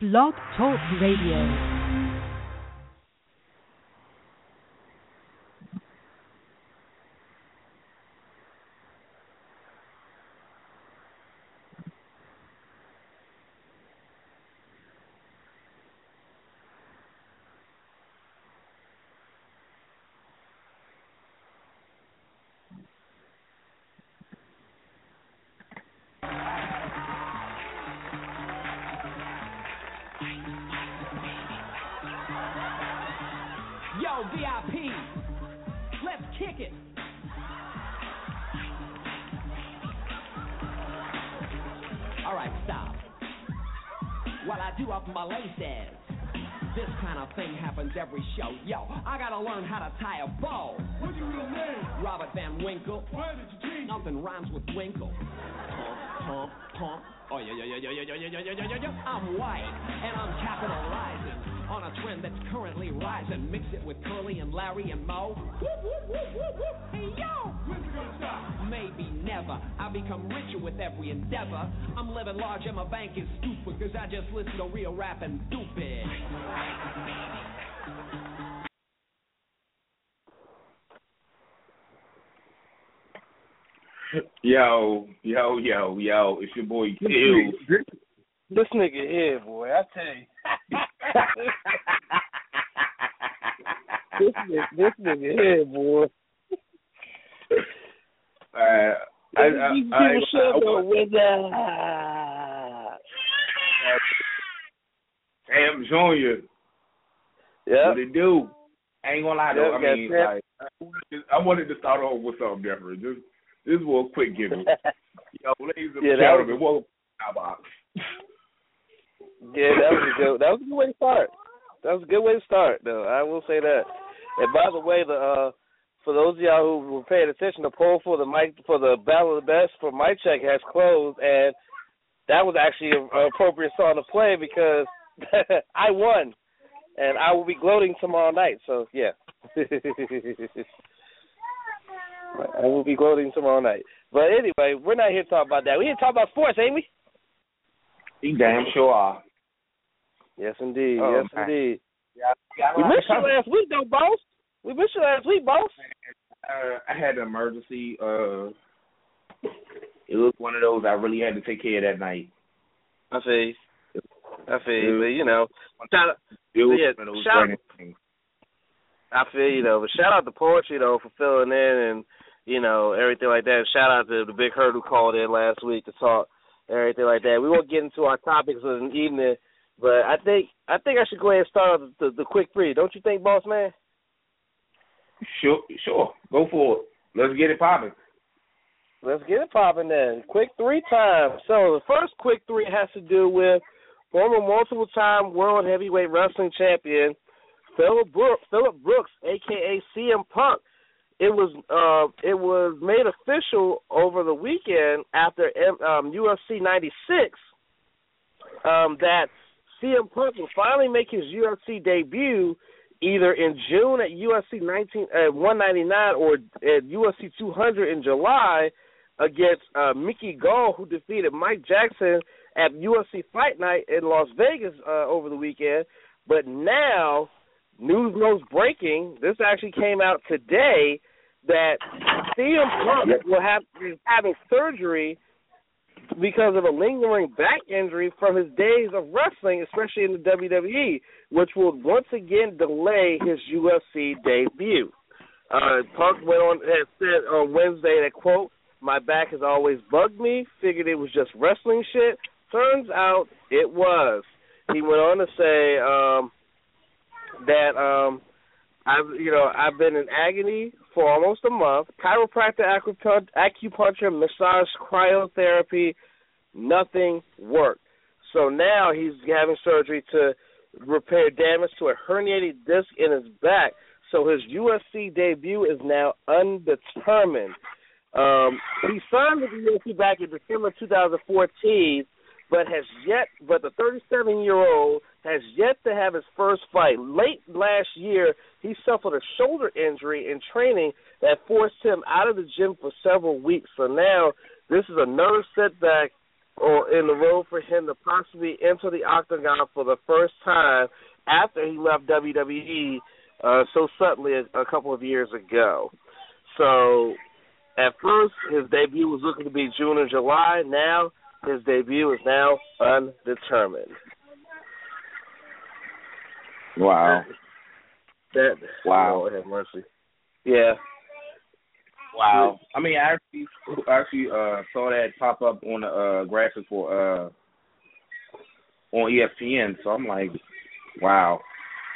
Blog Talk Radio. Larry and Mo. Whoop, whoop, whoop, whoop, whoop. Hey yo, When's it gonna stop? maybe never. I become richer with every endeavor. I'm living large and my bank is stupid, cause I just listen to real rap and stupid. Yo, yo, yo, yo, it's your boy Q. This, this nigga here, boy, I tell you. this, nigga, this nigga here, boy. Uh, I, I, you I, give a shit I, about I. Sam Junior, Yeah. what it do? I ain't gonna lie though. Yeah, I mean, like, I wanted to- I wanted to start off with something different. Just this was a quick giggle. Yo, ladies and Yeah, that was- gentlemen, welcome to our box. Yeah, that was a good. That was a good way to start. That was a good way to start, though. I will say that. And by the way, the uh, for those of y'all who were paying attention, the poll for the mic for the battle of the best for Mic Check has closed, and that was actually an appropriate song to play because I won, and I will be gloating tomorrow night. So yeah, I will be gloating tomorrow night. But anyway, we're not here to talk about that. We're here to talk about sports, ain't we? You damn sure are. Yes, indeed. Oh, yes, man. indeed. Yeah, We missed you last week, though, boss. We missed you last week, boss. Uh, I had an emergency. Uh, it was one of those I really had to take care of that night. I see. I feel you, but you know, shout out, It Yeah, of shout- draining. I feel you though. But shout out to poetry though for filling in and you know everything like that. Shout out to the big herd who called in last week to talk and everything like that. We won't get into our topics of the evening, but I think I think I should go ahead and start off the, the quick three. Don't you think, boss man? Sure, sure. Go for it. Let's get it popping. Let's get it popping then. Quick three times. So the first quick three has to do with former multiple time world heavyweight wrestling champion Philip Brooks, Philip Brooks, aka CM Punk. It was uh it was made official over the weekend after um UFC 96 um that CM Punk will finally make his UFC debut either in June at UFC 19 at 199 or at UFC 200 in July against uh, Mickey Gall, who defeated Mike Jackson at UFC Fight Night in Las Vegas uh, over the weekend. But now, news knows breaking. This actually came out today that CM Punk will have is having surgery because of a lingering back injury from his days of wrestling, especially in the WWE, which will once again delay his UFC debut. Uh, Punk went on had said on Wednesday that quote, "My back has always bugged me. Figured it was just wrestling shit. Turns out it was." He went on to say um, that um, I've you know I've been in agony for almost a month. Chiropractor, acupuncture, massage, cryotherapy, nothing worked. So now he's having surgery to repair damage to a herniated disc in his back. So his UFC debut is now undetermined. Um, he signed with the UFC back in December 2014, but has yet, but the 37 year old has yet to have his first fight. Late last year, he suffered a shoulder injury in training that forced him out of the gym for several weeks. So now this is another setback or in the road for him to possibly enter the octagon for the first time after he left WWE uh, so suddenly a, a couple of years ago. So at first his debut was looking to be June or July. Now his debut is now undetermined. Wow. That Wow. Lord have mercy. Yeah. Wow. I mean, I actually I actually uh saw that pop up on the uh graphic for uh on ESPN. So I'm like, wow.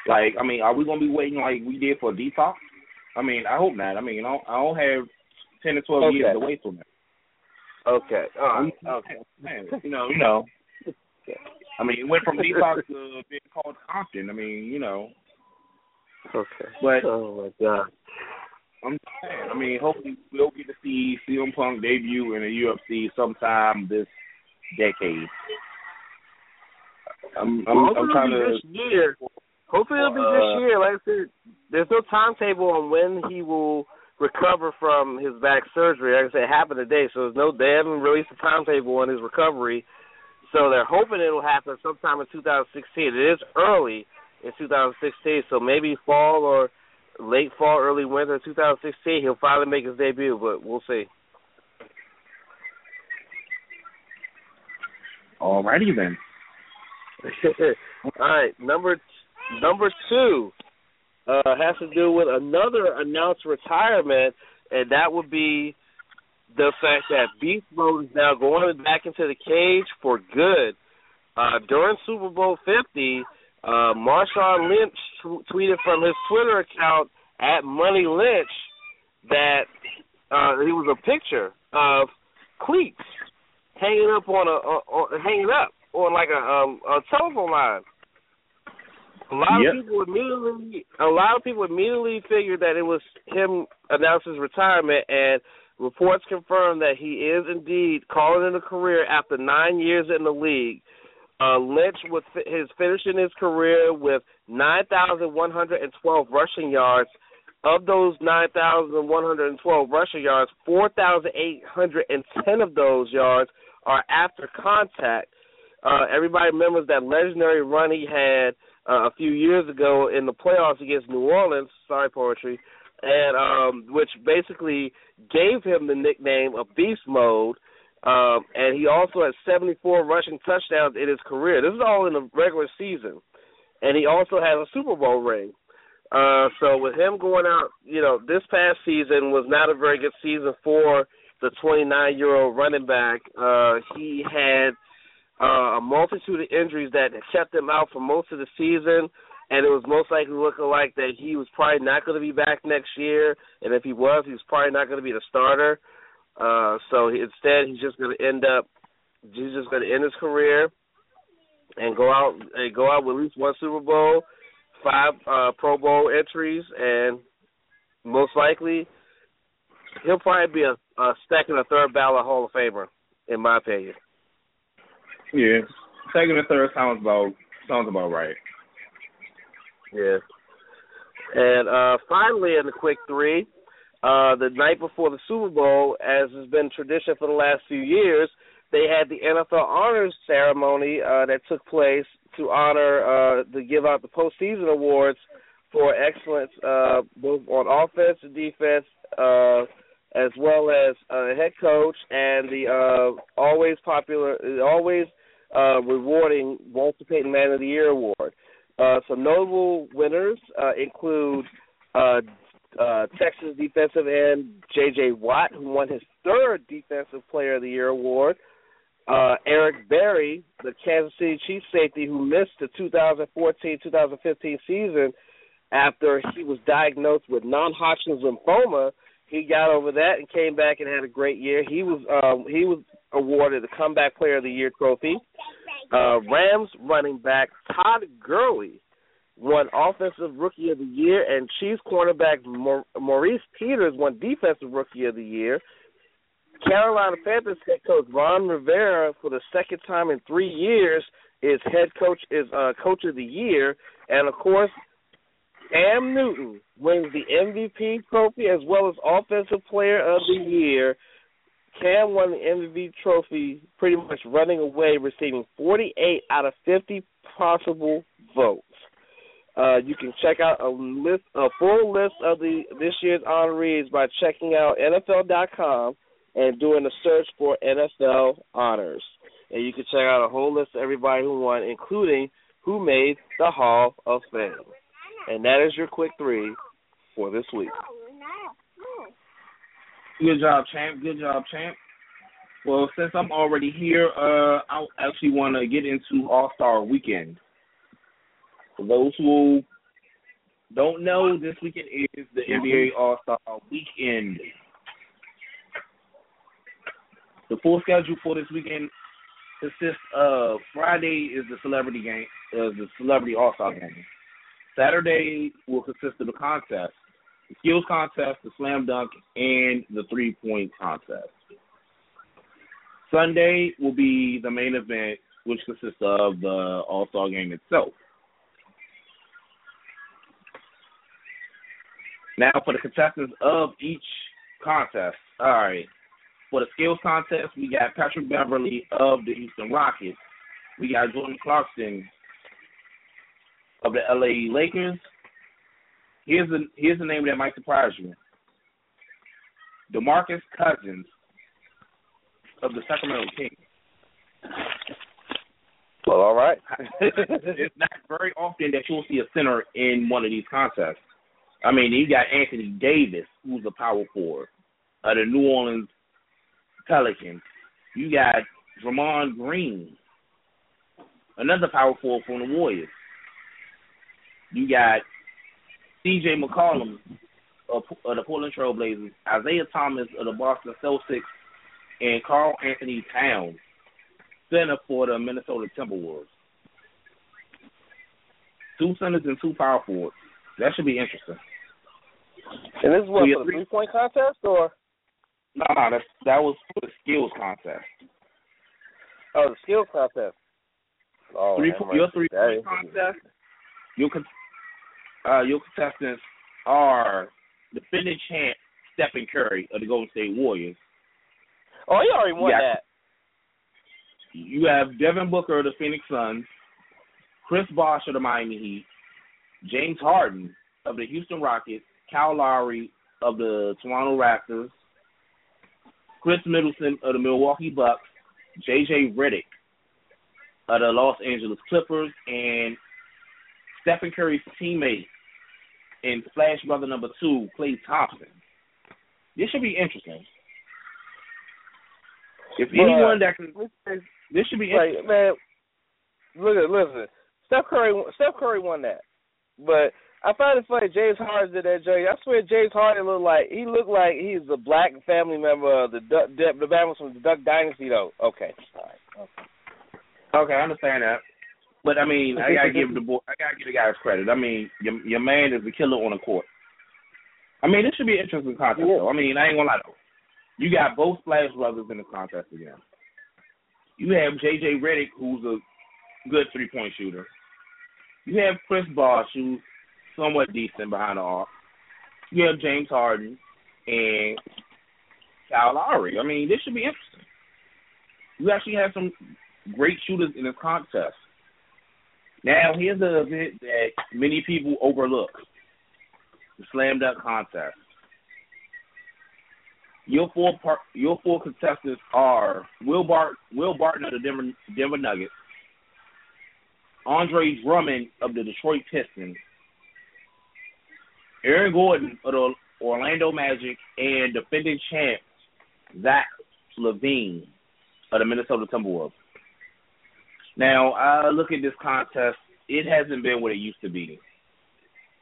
Like, I mean, are we gonna be waiting like we did for Detox? I mean, I hope not. I mean, I don't, I don't have ten to twelve Okay. years to wait for that. Okay. All right. Okay. Man, you know, you know. I mean, it went from Detox to being called Compton. I mean, you know, Okay. but Oh my God. I'm just saying. I mean, hopefully we'll get to see CM Punk debut in the UFC sometime this decade. I'm I'm, Hopefully I'm trying it'll to. be this year. Hopefully it'll be Uh, this year. Like I said, there's no timetable on when he will recover from his back surgery. Like I said, it happened today, so there's no they haven't released a timetable on his recovery. So they're hoping it'll happen sometime in 2016. It is early in 2016, so maybe fall or late fall, early winter 2016. He'll finally make his debut, but we'll see. Alrighty then. All right, number number two uh, has to do with another announced retirement, and that would be the fact that Beast Mode is now going back into the cage for good. Uh, during Super Bowl 50, uh, Marshawn Lynch t- tweeted from his Twitter account at Money Lynch that uh, it was a picture of cleats hanging up on a uh, uh, hanging up on like a um, a telephone line. A lot Yep. of people immediately a lot of people immediately figured that it was him announcing his retirement and reports confirm that he is indeed calling it a career after nine years in the league. Uh, Lynch fi- his finishing his career with nine thousand one hundred and twelve rushing yards. Of those nine thousand one hundred and twelve rushing yards, four thousand eight hundred and ten of those yards are after contact. Uh, everybody remembers that legendary run he had uh, a few years ago in the playoffs against New Orleans. Sorry, poetry, and um, which basically gave him the nickname of Beast Mode. Um, and he also has 74 rushing touchdowns in his career. This is all in the regular season, and he also has a Super Bowl ring. Uh, so with him going out, you know, this past season was not a very good season for the 29 year old running back. Uh, he had uh, a multitude of injuries that kept him out for most of the season, and it was most likely looking like that he was probably not going to be back next year. And if he was, he was probably not going to be the starter. Uh, so he, instead, he's just going to end up, he's just going to end his career and go out and go out with at least one Super Bowl, five uh, Pro Bowl entries, and most likely he'll probably be a, a second or third ballot Hall of Famer, in my opinion. Yeah. Second and third sounds about sounds about right. Yeah. And uh finally in the quick three, uh the night before the Super Bowl, as has been tradition for the last few years, they had the NFL honors ceremony uh that took place to honor uh to give out the postseason awards for excellence uh both on offense and defense, uh as well as uh head coach and the uh always popular always uh rewarding Walter Payton Man of the Year award. Uh, some notable winners uh, include uh, uh, Texas defensive end J.J. Watt, who won his third Defensive Player of the Year award. Uh, Eric Berry, the Kansas City Chiefs safety, who missed the 2014-2015 season after he was diagnosed with non-Hodgkin's lymphoma. He got over that and came back and had a great year. He was um, he was awarded the Comeback Player of the Year trophy. Uh, Rams running back Todd Gurley won Offensive Rookie of the Year, and Chiefs cornerback Maurice Peters won Defensive Rookie of the Year. Carolina Panthers head coach Ron Rivera, for the second time in three years, is head coach is uh, coach of the year, and of course, Cam Newton wins the MVP trophy as well as Offensive Player of the Year. Cam won the MVP trophy pretty much running away, receiving 48 out of 50 possible votes. Uh, you can check out a list, a full list of the this year's honorees by checking out NFL.com and doing a search for NFL honors. And you can check out a whole list of everybody who won, including who made the Hall of Fame. And that is your quick three for this week. Good job, champ. Good job, champ. Well, since I'm already here, uh, I actually want to get into All Star Weekend. For those who don't know, this weekend is the NBA All Star Weekend. The full schedule for this weekend consists of Friday is the celebrity game, uh, the celebrity All Star game. Saturday will consist of the contest, the skills contest, the slam dunk, and the three point contest. Sunday will be the main event, which consists of the All Star game itself. Now, for the contestants of each contest, all right. For the skills contest, we got Patrick Beverley of the Houston Rockets. We got Jordan Clarkson of the LA Lakers. Here's the here's the name that might surprise you. DeMarcus Cousins of the Sacramento Kings. Well, all right. it's not very often that you'll see a center in one of these contests. I mean, you got Anthony Davis, who's a power forward, of the New Orleans Pelicans. You got Draymond Green, another power forward from the Warriors. You got C.J. McCollum of, of the Portland Trailblazers, Isaiah Thomas of the Boston Celtics, and Karl Anthony Towns, center for the Minnesota Timberwolves. Two centers and two power forwards. That should be interesting. And this is what for the three- point contest, or No, no, that's that was for the skills contest. oh, the skills contest? Oh, three, your three point contest. Your con- uh, your contestants are defending champ Stephen Curry of the Golden State Warriors. Oh, he already won that. You have Devin Booker of the Phoenix Suns, Chris Bosh of the Miami Heat, James Harden of the Houston Rockets, Kyle Lowry of the Toronto Raptors, Khris Middleton of the Milwaukee Bucks, JJ Redick of the Los Angeles Clippers, and Stephen Curry's teammate and Splash brother number two, Klay Thompson. This should be interesting. If Well, anyone that can, Let me say this should be interesting. Like man, look at listen. Steph Curry, Steph Curry won that, but I find it funny. James Harden did that joke. I swear, James Harden looked like he looked like he's a black family member of the Duck, the, the from the Duck Dynasty, though. Okay, all right. Okay. Okay, I understand that. But I mean, I gotta give the boy, I gotta give the guys credit. I mean, your your man is a killer on the court. I mean, this should be an interesting contest. Though. I mean, I ain't gonna lie though. You got both Splash brothers in the contest again. You have JJ Redick, who's a good three point shooter. You have Chris Bosh, who's somewhat decent behind the arc. You have James Harden and Kyle Lowry. I mean, this should be interesting. You actually have some great shooters in this contest. Now, here's the event that many people overlook: the slam dunk contest. Your four par- your four contestants are Will Bart Will Barton of the Denver Denver Nuggets, Andre Drummond of the Detroit Pistons, Aaron Gordon of the Orlando Magic, and defending champ Zach LaVine of the Minnesota Timberwolves. Now, I look at this contest. It hasn't been what it used to be.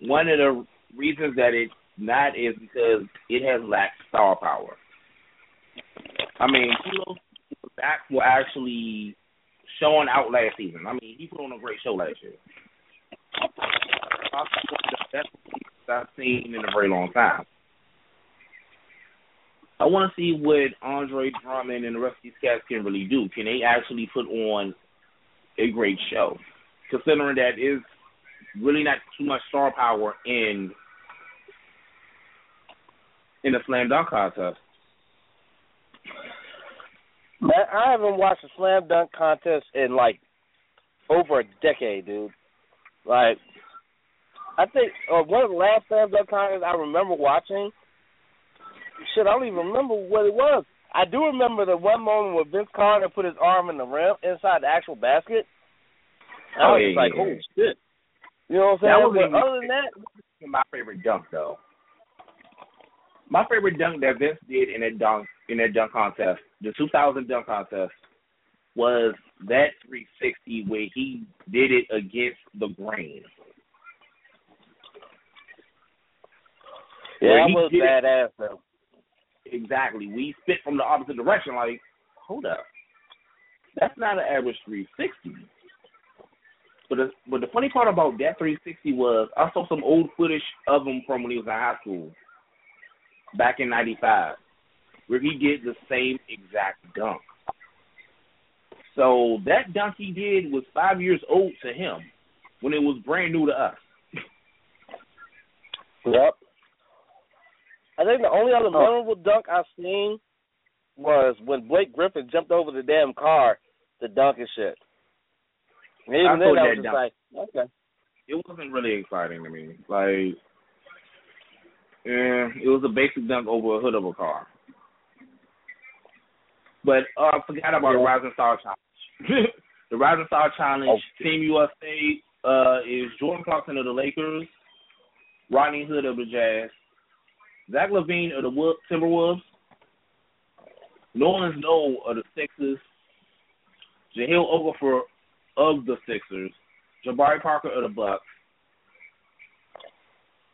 One of the reasons that it's not is because it has lacked star power. I mean, kudos to Zach actually showing out last season. I mean, he put on a great show last year. Performances I've seen in a very long time. I want to see what Andre Drummond and the rest of these cats can really do. Can they actually put on a great show? Considering that is really not too much star power in in the slam dunk contest. Man, I haven't watched a slam dunk contest in like over a decade, dude. Like, I think uh, one of the last slam dunk contests I remember watching. Shit, I don't even remember what it was. I do remember the one moment where Vince Carter put his arm in the rim inside the actual basket. I Oh, was yeah, like, yeah, holy shit. You know what I'm That saying? was But other than that, my favorite dunk though. My favorite dunk that Vince did in that dunk in that dunk contest, the 2000 dunk contest, was that 360 where he did it against the grain. yeah, that was badass though. Exactly. We spit from the opposite direction. Like, hold up, that's not an average 360. But the, but the funny part about that 360 was I saw some old footage of him from when he was in high school, back in '95, where he did the same exact dunk. So that dunk he did was five years old to him, when it was brand new to us. Yep. I think the only other Oh. memorable dunk I've seen was when Blake Griffin jumped over the damn car to dunk and shit. And even I then, I was just dunk- like, okay. it wasn't really exciting to me. Like, yeah, it was a basic dunk over a hood of a car. But uh, I forgot about the Rising Star Challenge. the Rising Star Challenge, Oh. Team USA uh, is Jordan Clarkson of the Lakers, Rodney Hood of the Jazz, Zach LaVine of the Wo- Timberwolves, Nolan Snow of the Sixers, Jahlil Okafor of the Sixers, Jabari Parker of the Bucks,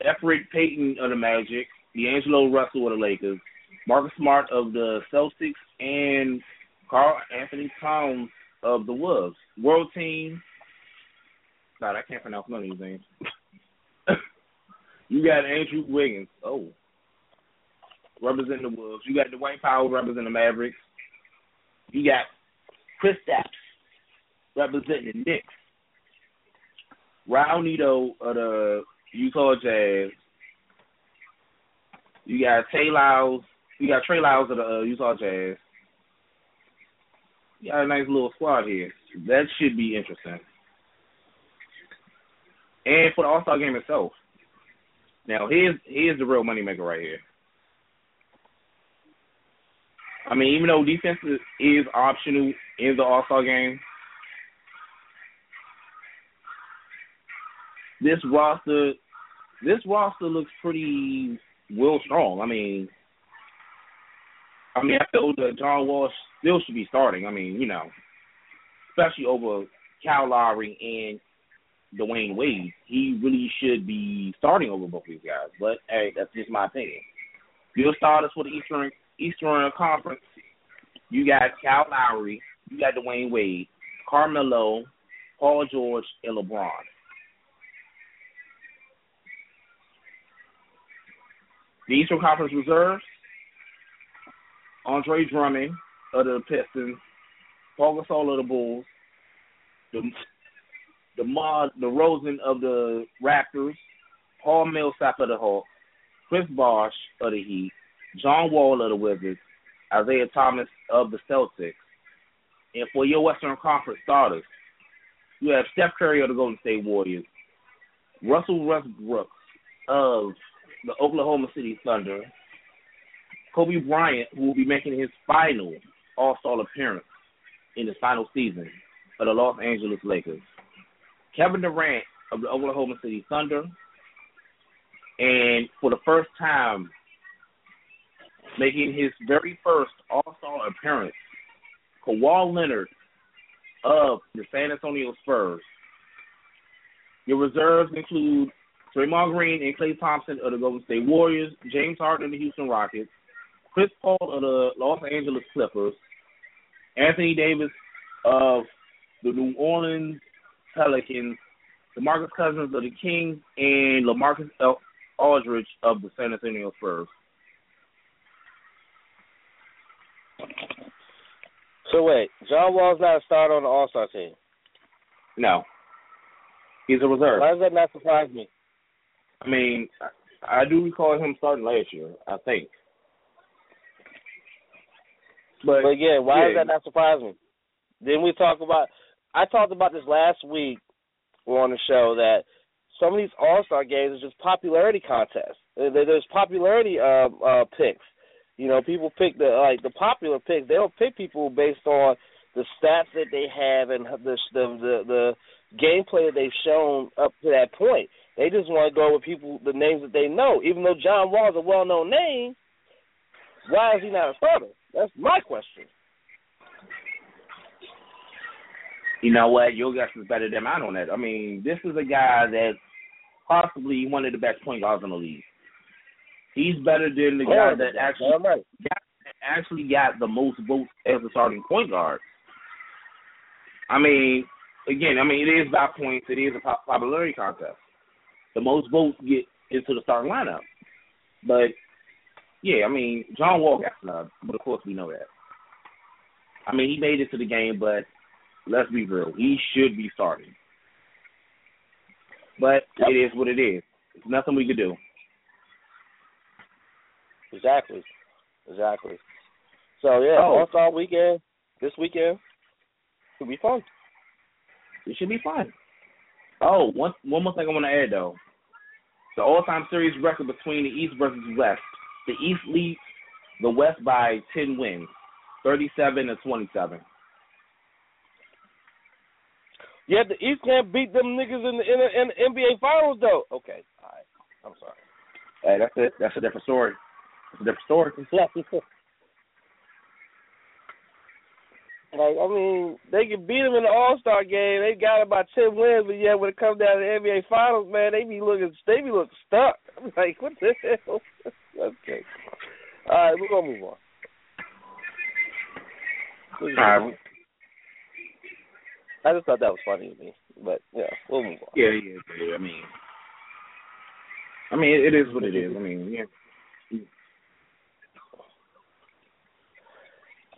Elfrid Payton of the Magic, D'Angelo Russell of the Lakers, Marcus Smart of the Celtics, and Karl Anthony Towns of the Wolves. World Team. God, I can't pronounce none of these names. you got Andrew Wiggins. Oh. Representing the Wolves. You got Dwayne Powell representing the Mavericks. You got Chris Stapps representing the Knicks. Raul Neto of the Utah Jazz. You got Tay Lyles. You got Trey Lyles of the uh, Utah Jazz. You got a nice little squad here. That should be interesting. And for the All Star game itself. Now here's here's the real moneymaker right here. I mean, even though defense is, optional in the All Star game, this roster this roster looks pretty well strong. I mean I mean I feel that John Wall still should be starting. I mean, you know, especially over Cal Lowry and Dwyane Wade. He really should be starting over both these guys. But hey, that's just my opinion. Your starters for the Eastern Eastern Conference, you got Cal Lowry, you got Dwyane Wade, Carmelo, Paul George, and LeBron. The Eastern Conference reserves, Andre Drummond of the Pistons, Paul Gasol of the Bulls, the the Mod the Rosen of the Raptors, Paul Millsap of the Hawks, Chris Bosh of the Heat, John Wall of the Wizards, Isaiah Thomas of the Celtics. And for your Western Conference starters, you have Steph Curry of the Golden State Warriors, Russell Westbrook of the Oklahoma City Thunder, Kobe Bryant, who will be making his final All Star appearance in the final season for the Los Angeles Lakers, Kevin Durant of the Oklahoma City Thunder, and for the first time making his very first All Star appearance, Kawhi Leonard of the San Antonio Spurs. Your reserves include Draymond Green and Klay Thompson of the Golden State Warriors, James Harden of the Houston Rockets, Chris Paul of the Los Angeles Clippers, Anthony Davis of the New Orleans Pelicans, DeMarcus Cousins of the Kings, and LaMarcus Aldridge of the San Antonio Spurs. So wait, John Wall's not a starter on the All Star team. No. He's a reserve. Why does that not surprise me? I mean, I do recall him starting last year, I think. But, But again, why yeah. does that not surprise me? Then we talk about. I talked about this last week on the show that some of these All Star games are just popularity contests. There's popularity uh, uh, picks. You know, people pick the like the popular picks. They don't pick people based on the stats that they have and the the the, the gameplay that they've shown up to that point. They just want to go with people the names that they know. Even though John Wall is a well known name, why is he not a starter? That's my question. you know what? Your guess is better than mine on that. I mean, this is a guy that's possibly one of the best point guards in the league. He's better than the guy that actually right. actually got the most votes as a starting point guard. I mean, again, I mean, it is by points. It is a popularity contest. The most votes get into the starting lineup. But, yeah, I mean, John Wall got snubbed, but of course we know that. I mean, he made it to the game, but let's be real. He should be starting. But it is what it is. There's nothing we could do. Exactly. Exactly. So yeah, Oh. All Star weekend this weekend should be fun. It should be fun. Oh, one one more thing I want to add though. The all-time series record between the East versus West. The East leads the West by ten wins, thirty-seven to twenty-seven. Yeah, the East can't beat them niggas in the, in the, in the NBA Finals though. Okay, all right. I'm sorry. Hey, that's it. That's a different story. That's a different story. like I mean, they can beat them in the All Star game. They got about ten wins, but yeah, when it comes down to the NBA Finals, man, they be looking they be looking stuck. I'm like, what the hell? okay. All right, we're gonna move on. All right. I just thought that was funny to me, but yeah, we'll move on. Yeah, yeah, yeah. I mean, I mean, it, it is what it is. I mean, yeah.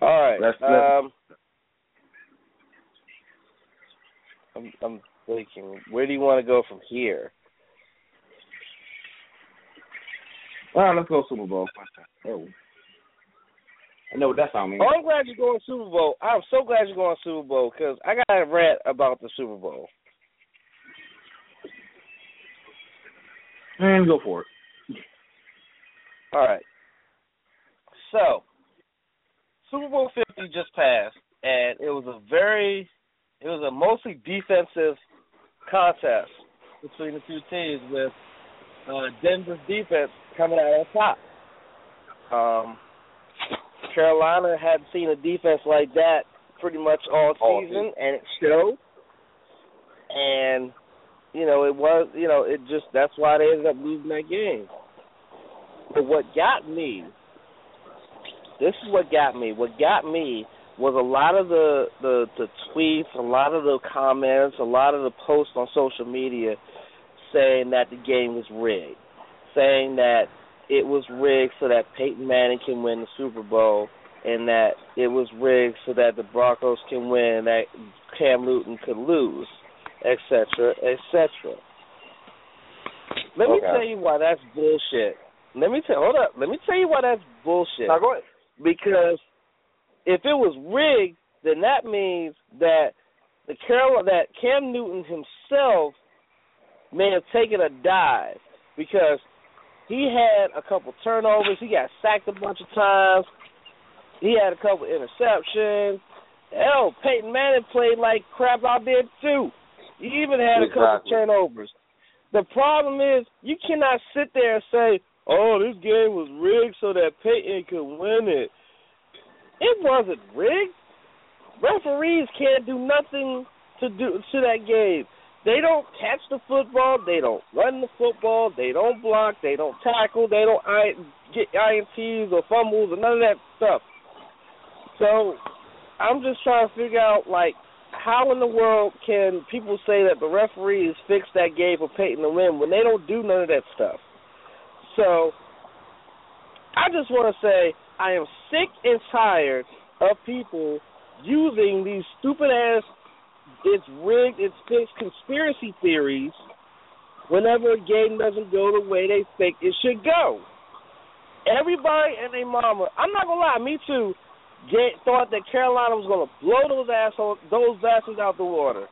All right. Let's- let's- um, I'm I'm thinking, where do you want to go from here? Well, let's go Super Bowl. Oh, I know what that sound means. Oh, I'm glad you're going Super Bowl. I'm so glad you're going Super Bowl because I got a rant about the Super Bowl. And go for it. All right. So, Super Bowl 50 just passed, and it was a very, it was a mostly defensive contest between the two teams with uh, Denver's defense coming out on top. Um, Carolina hadn't seen a defense like that pretty much All season, and it showed. And you know, it was, you know, it just that's why they ended up losing that game. But what got me, this is what got me. What got me was a lot of the the the tweets, a lot of the comments, a lot of the posts on social media saying that the game was rigged, saying that it was rigged so that Peyton Manning can win the Super Bowl, and that it was rigged so that the Broncos can win, that Cam Newton could lose, etc., etc. Let me tell you why that's bullshit. Let me tell hold up. Let me tell you why that's bullshit. Now go ahead. Because if it was rigged, then that means that the Carol that Cam Newton himself may have taken a dive because he had a couple turnovers, he got sacked a bunch of times, he had a couple interceptions. Hell, Peyton Manning played like crap out there too. He even had a couple turnovers. The problem is you cannot sit there and say, "Oh, this game was rigged so that Peyton could win it." It wasn't rigged. Referees can't do nothing to do to that game. They don't catch the football. They don't run the football. They don't block. They don't tackle. They don't I, get ints or fumbles or none of that stuff. So I'm just trying to figure out like how in the world can people say that the referees fixed that game for Peyton to win when they don't do none of that stuff? So I just want to say I am sick and tired of people using these stupid ass it's rigged, it's fixed conspiracy theories whenever a game doesn't go the way they think it should go. Everybody and their mama, I'm not gonna lie, me too. get, thought that Carolina was to blow those assholes, those bastards out the water,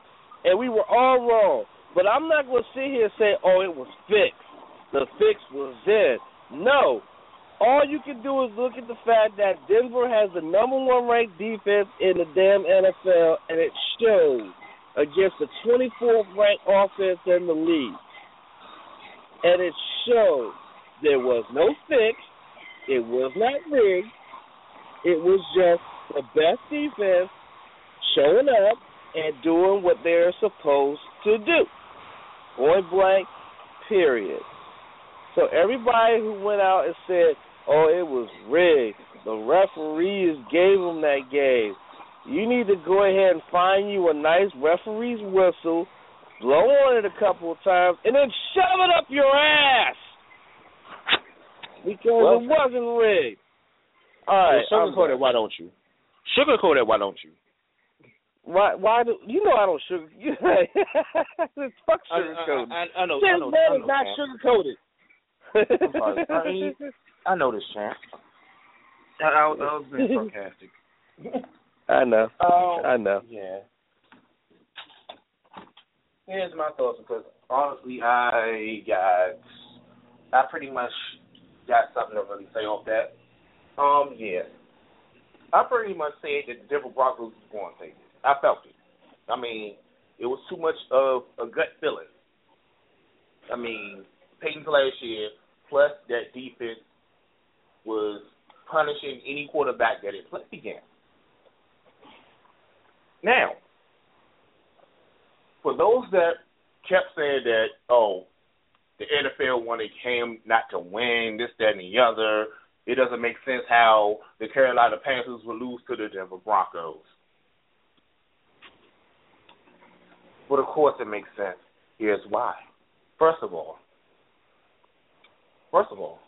and we were all wrong. But I'm not to sit here and say, "Oh, it was fixed. The fix was there." No. All you can do is look at the fact that Denver has the number one ranked defense in the damn NFL, and it shows against the 24th ranked offense in the league. And it shows there was no fix. It was not rigged. It was just the best defense showing up and doing what they're supposed to do. Point blank, period. So everybody who went out and said, "Oh, it was rigged," the referees gave them that game. You need to go ahead and find you a nice referee's whistle, blow on it a couple of times, and then shove it up your ass because Well it wasn't rigged. All right, well, I'm sugarcoat it. Why don't you? Sugarcoat it. Why don't you? Why? Why do you know I don't sugar? Fuck sugarcoating. I, I, I know. I This know. man I is know, not champ. sugarcoated. I'm sorry. I mean, I know this, champ. I, I, was- I was being sarcastic. I know. Um, I know. Yeah. Here's my thoughts because honestly, I got, I pretty much got something to really say off that. Um, yeah. I pretty much said that the Denver Broncos was going to take it. I felt it. I mean, it was too much of a gut feeling. I mean, Peyton's last year, plus that defense was punishing any quarterback that it played against. Now, for those that kept saying that, oh, the NFL wanted Cam not to win, this, that, and the other, it doesn't make sense how the Carolina Panthers would lose to the Denver Broncos. But of course it makes sense. Here's why. First of all, first of all,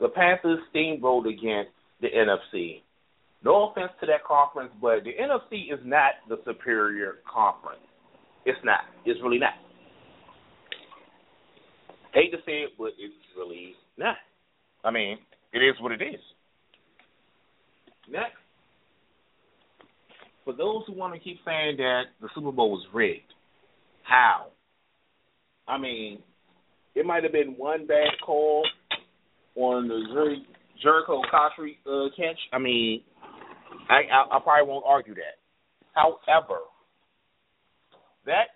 the Panthers steamrolled against the NFC. No offense to that conference, but the NFC is not the superior conference. It's not. It's really not. Hate to say it, but it's really not. I mean, it is what it is. Next, for those who want to keep saying that the Super Bowl was rigged, how? I mean, it might have been one bad call on the Jer- Jerricho Cotchery uh, catch. I mean, I, I I probably won't argue that. However, that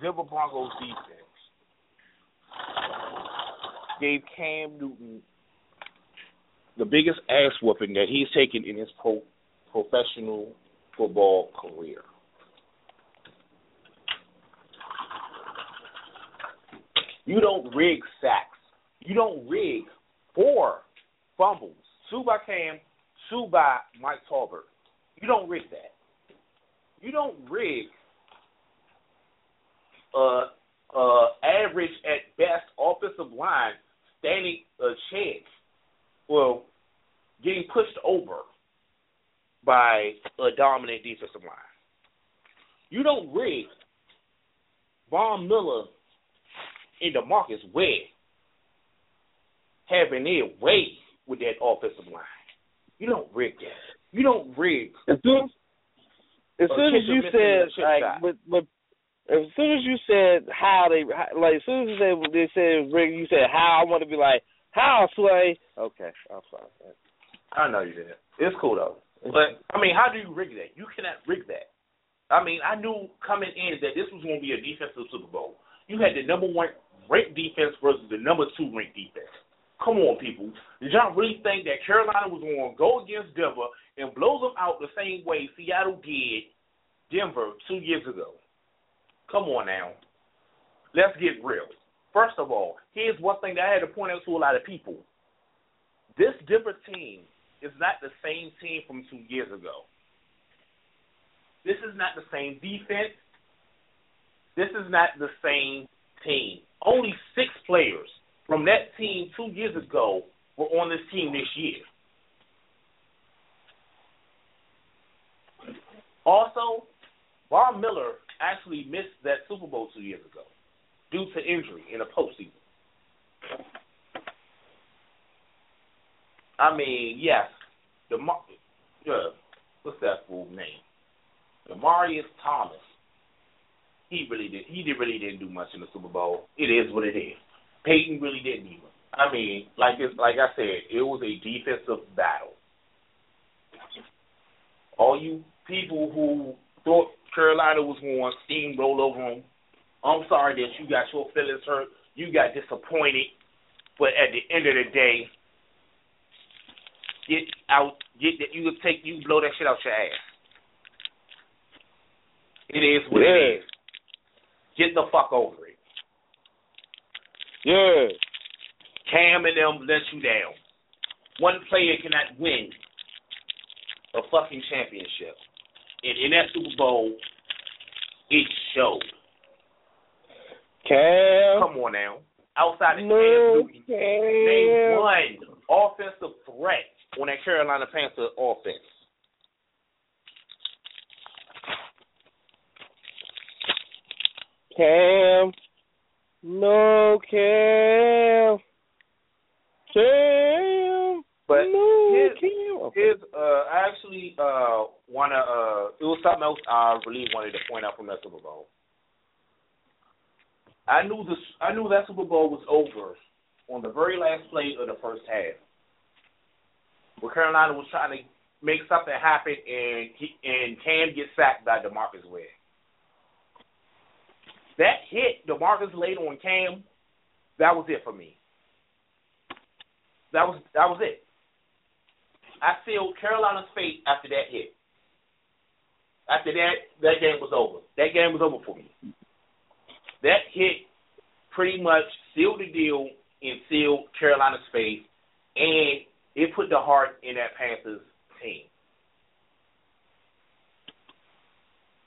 Denver Broncos defense gave Cam Newton the biggest ass whooping that he's taken in his pro- professional football career. You don't rig sacks. You don't rig four fumbles. Two by Cam, two by Mike Tolbert. You don't rig that. You don't rig uh uh average at best offensive line standing a chance. Well, getting pushed over by a dominant defensive line. You don't rig Von Miller and Demarcus Webb having their way with that offensive line. You don't rig that. You don't rig. As soon as, soon as you said like, shot. but but as soon as you said how they how, like as soon as you said they said rig, you said how. I want to be like how Sway. Okay, I'm sorry. I know you did. It's cool though. But I mean, how do you rig that? You cannot rig that. I mean, I knew coming in that this was going to be a defensive Super Bowl. You had the number one ranked defense versus the number two ranked defense. Come on, people. Did y'all really think that Carolina was going to go against Denver and blow them out the same way Seattle did Denver two years ago? Come on now. Let's get real. First of all, here's one thing that I had to point out to a lot of people. This Denver team is not the same team from two years ago. This is not the same defense. This is not the same team. Only six players from that team two years ago were on this team this year. Also, Von Miller actually missed that Super Bowl two years ago due to injury in the postseason. I mean, yes, the yeah, what's that fool name? Demaryius Thomas. He really did. He did really didn't do much in the Super Bowl. It is what it is. Peyton really didn't either. I mean, like it's like I said, it was a defensive battle. All you people who thought Carolina was going to steamroll over them, I'm sorry that you got your feelings hurt. You got disappointed. But at the end of the day, get out. Get that. You take. You blow that shit out your ass. It is what Yeah. it is. Get the fuck over it. Yeah. Cam and them let you down. One player cannot win a fucking championship. And in that Super Bowl, it showed. Cam. Come on now. Outside of No, Cam Newton, Cam. name one offensive threat on that Carolina Panther offense. Cam. No, Cam. Cam. But no, his- Cam. Here's uh I actually uh wanna uh it was something else I really wanted to point out from that Super Bowl. I knew this I knew that Super Bowl was over on the very last play of the first half. Where Carolina was trying to make something happen and he and Cam gets sacked by Demarcus Ware. That hit Demarcus laid on Cam, that was it for me. That was that was it. I sealed Carolina's fate after that hit. After that, that game was over. That game was over for me. That hit pretty much sealed the deal and sealed Carolina's fate, and it put the heart in that Panthers team.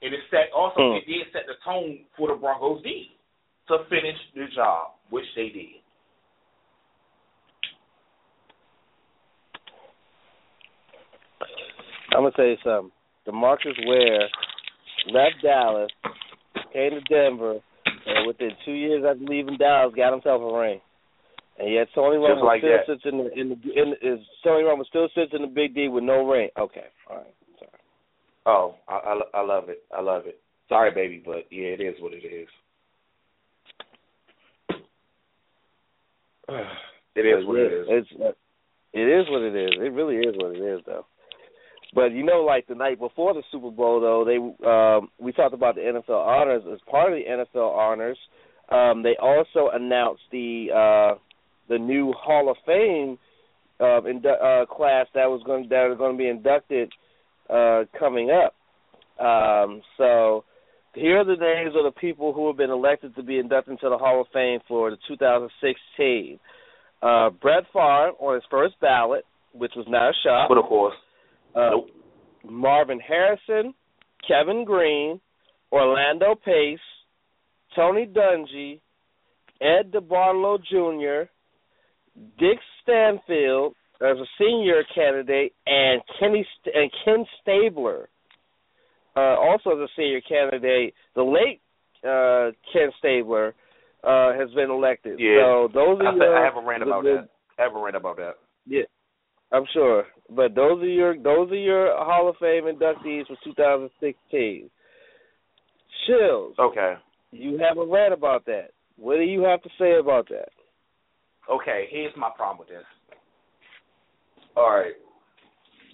And it set also Hmm. it did set the tone for the Broncos D to finish the job, which they did. I'm gonna tell you something. Demarcus Ware left Dallas, came to Denver, and within two years after leaving Dallas, got himself a ring. And yet Tony Romo like still that. sits in the in the in is Tony Romo still sits in the big D with no ring. Okay, all right. Oh, I, I, I love it. I love it. Sorry, baby, but yeah, it is what it is. It is what it is. It's it is what it is. It really is what it is, though. But you know, like the night before the Super Bowl, though they um, we talked about the NFL honors as part of the NFL honors. Um, they also announced the uh, the new Hall of Fame uh, indu- uh, class that was going that are going to be inducted uh, coming up. Um, so here are the names of the people who have been elected to be inducted into the Hall of Fame for the 2016. Uh, Brett Favre on his first ballot, which was not a shock. But of course, Uh, nope. Marvin Harrison, Kevin Greene, Orlando Pace, Tony Dungy, Ed DeBartolo Jr., Dick Stanfel as a senior candidate, and Kenny St- and Ken Stabler, uh, also as a senior candidate. The late uh, Ken Stabler uh, has been elected. Yeah. So those I, are said, your, I haven't read about the- that. I haven't read about that. yeah, I'm sure. But those are your those are your Hall of Fame inductees for 2016. Chills. Okay. You haven't read about that. What do you have to say about that? Okay, here's my problem with this. All right.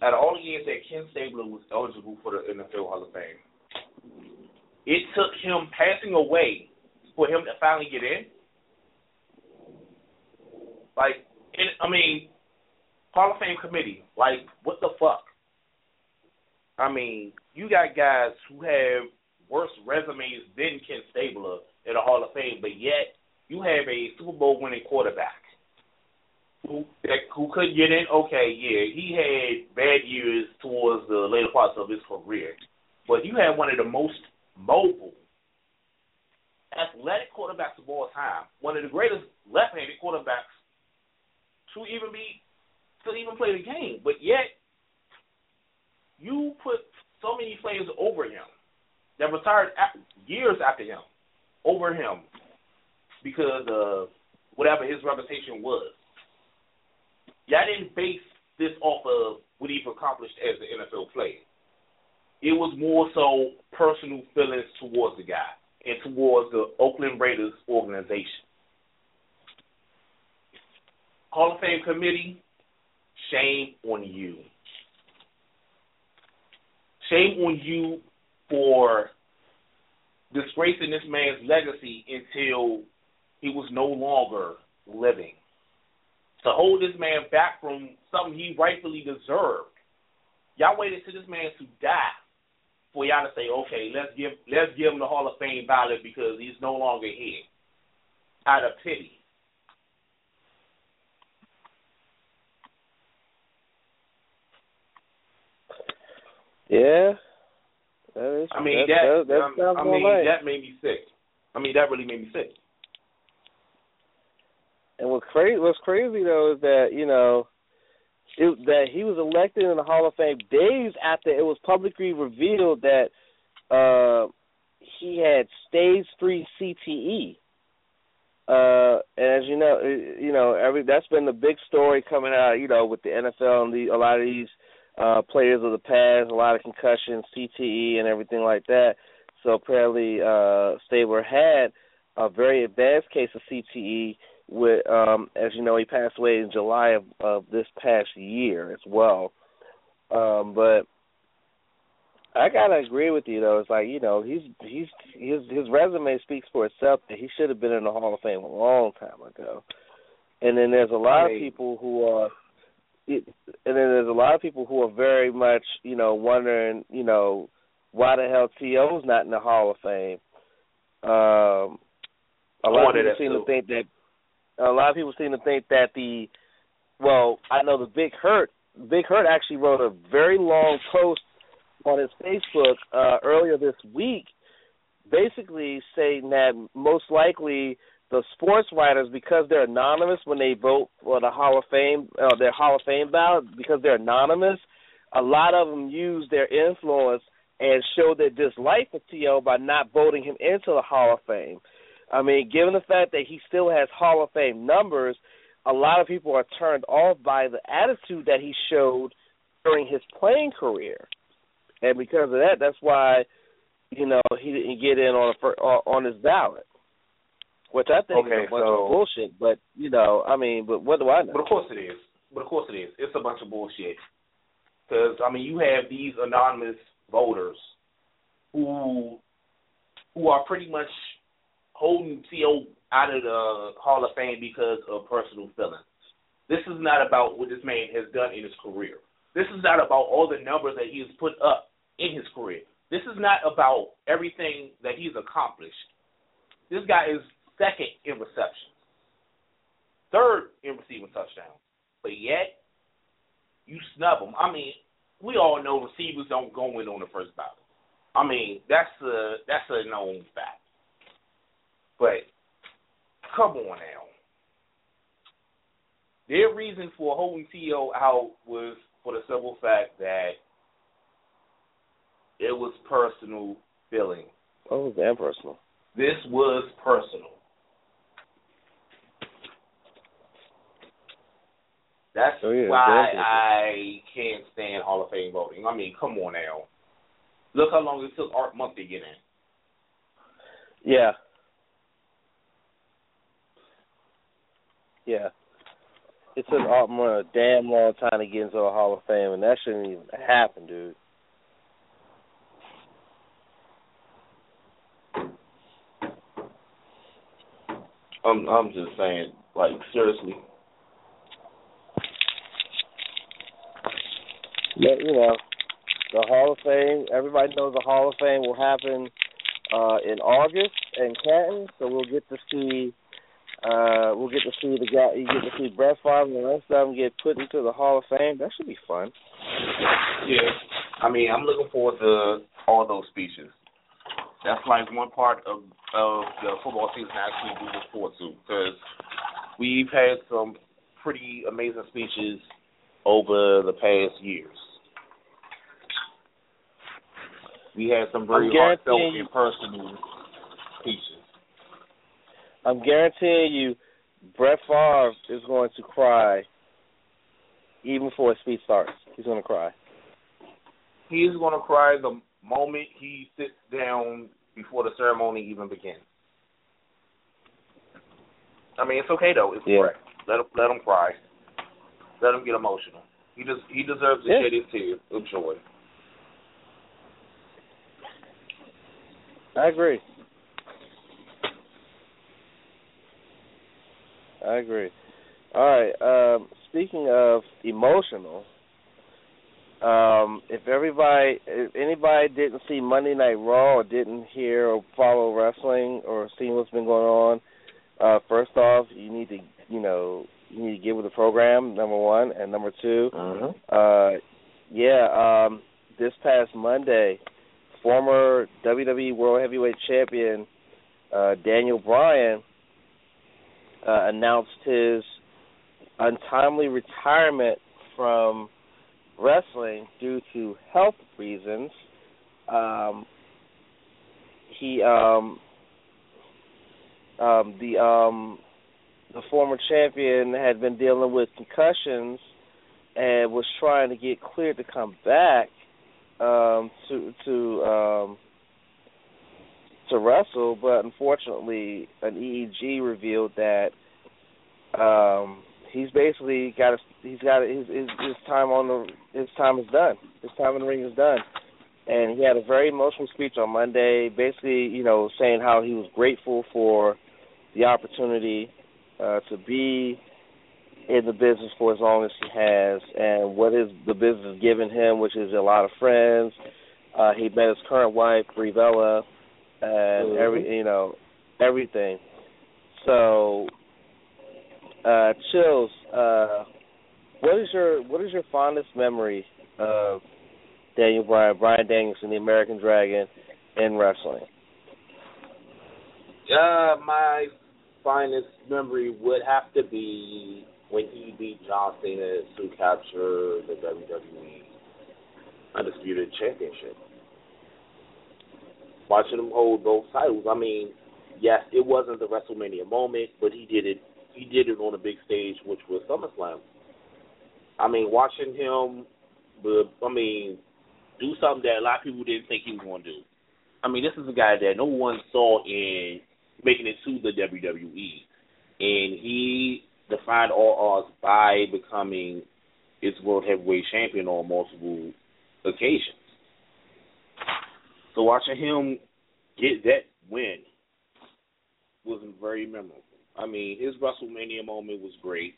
Out of all the years that Ken Stabler was eligible for the NFL Hall of Fame, it took him passing away for him to finally get in. Like, it, I mean, Hall of Fame committee, like, what the fuck? I mean, you got guys who have worse resumes than Ken Stabler in the Hall of Fame, but yet you have a Super Bowl winning quarterback who that, who could get in. Okay, yeah, he had bad years towards the later parts of his career, but you had one of the most mobile, athletic quarterbacks of all time, one of the greatest left-handed quarterbacks to even be to even play the game, but yet you put so many players over him that retired years after him over him because of whatever his reputation was. Y'all didn't base this off of what he's accomplished as an NFL player. It was more so personal feelings towards the guy and towards the Oakland Raiders organization. Hall of Fame committee, shame on you. Shame on you for disgracing this man's legacy until he was no longer living. To hold this man back from something he rightfully deserved. Y'all waited till this man to die for y'all to say, okay, let's give let's give him the Hall of Fame ballot because he's no longer here. Out of pity. Yeah. That is, I mean that, that, that, that I mean right. that made me sick. I mean that really made me sick. And what's crazy, what's crazy though, is that you know it, that he was elected in the Hall of Fame days after it was publicly revealed that uh, he had stage three CTE. Uh, and as you know, uh, you know every that's been the big story coming out. You know, with the NFL and the, a lot of these uh, players of the past, a lot of concussions, CTE, and everything like that. So apparently, uh, Stabler had a very advanced case of CTE. With, um, as you know, he passed away in July of, of this past year as well. Um, but I gotta agree with you though. It's like you know he's he's his his resume speaks for itself. That he should have been in the Hall of Fame a long time ago. And then there's a lot of people who are it, and then there's a lot of people who are very much, you know, wondering, you know, why the hell T.O.'s not in the Hall of Fame. Um, a lot of people seem to think that. A lot of people seem to think that the, well, I know the Big Hurt. Big Hurt actually wrote a very long post on his Facebook uh, earlier this week, basically saying that most likely the sports writers, because they're anonymous when they vote for the Hall of Fame, uh, their Hall of Fame ballot, because they're anonymous, a lot of them use their influence and show their dislike for T.O. by not voting him into the Hall of Fame. I mean, given the fact that he still has Hall of Fame numbers, a lot of people are turned off by the attitude that he showed during his playing career, and because of that, that's why you know he didn't get in on a, on his ballot, which I think Okay, is a bunch so- of bullshit. But you know, I mean, but what do I know? But of course it is. But of course it is. It's a bunch of bullshit. Because I mean, you have these anonymous voters who who are pretty much holding Co out of the Hall of Fame because of personal feelings. This is not about what this man has done in his career. This is not about all the numbers that he has put up in his career. This is not about everything that he's accomplished. This guy is second in receptions, third in receiving touchdowns, but yet you snub him. I mean, we all know receivers don't go in on the first ballot. I mean, that's a that's a known fact. But come on now. Their reason for holding T.O. out was for the simple fact that it was personal feeling. Oh, it was damn personal. This was personal. That's Oh, yeah, why definitely. I can't stand Hall of Fame voting. I mean, come on now. Look how long it took Art Monk to get in. Yeah. Yeah. It took Art Monk a damn long time to get into the Hall of Fame, and that shouldn't even happen, dude. I'm I'm just saying, like seriously. But, you know, the Hall of Fame, everybody knows the Hall of Fame will happen uh in August in Canton, so we'll get to see uh we'll get to see the guy you get to see Brett Favre and the rest of them get put into the Hall of Fame. That should be fun. Yeah. I mean, I'm looking forward to all those speeches. That's like one part of of the football season I actually do look forward to because we've had some pretty amazing speeches over the past years. We had some very heartfelt and personal speeches. I'm guaranteeing you Brett Favre is going to cry even before his speech starts. He's gonna cry. He's gonna cry the moment he sits down before the ceremony even begins. I mean, it's okay though. It's Yeah. correct. Let him let him cry. Let him get emotional. He does. He deserves to Yeah. shed his tears of joy. I agree. I agree. All right. Um, speaking of emotional, um, if everybody, if anybody didn't see Monday Night Raw or didn't hear or follow wrestling or see what's been going on, uh, first off, you need to, you know, you need to get with the program. Number one, and number 2 Mm-hmm. uh, yeah, um, this past Monday, former WWE World Heavyweight Champion uh, Daniel Bryan uh, announced his untimely retirement from wrestling due to health reasons. Um, he um, um, the um, the former champion had been dealing with concussions and was trying to get cleared to come back um, to to um, to wrestle, but unfortunately, an EEG revealed that um, he's basically got a, he's got a, his, his his time on the his time is done. His time in the ring is done, and he had a very emotional speech on Monday, basically you know saying how he was grateful for the opportunity uh, to be in the business for as long as he has, and what is the business has given him, which is a lot of friends. Uh, he met his current wife, Brie Bella, and Mhm. every you know everything. So, uh, chills. Uh, what is your what is your fondest memory of Daniel Bryan, Bryan Danielson, the American Dragon, in wrestling? Uh, my finest memory would have to be when he beat John Cena to capture the WWE Undisputed Championship. Watching him hold both titles, I mean, yes, it wasn't the WrestleMania moment, but he did it. He did it on a big stage, which was SummerSlam. I mean, watching him, I mean, do something that a lot of people didn't think he was going to do. I mean, this is a guy that no one saw in making it to the WWE, and he defied all odds by becoming its world heavyweight champion on multiple occasions. So watching him get that win was very memorable. I mean, his WrestleMania moment was great.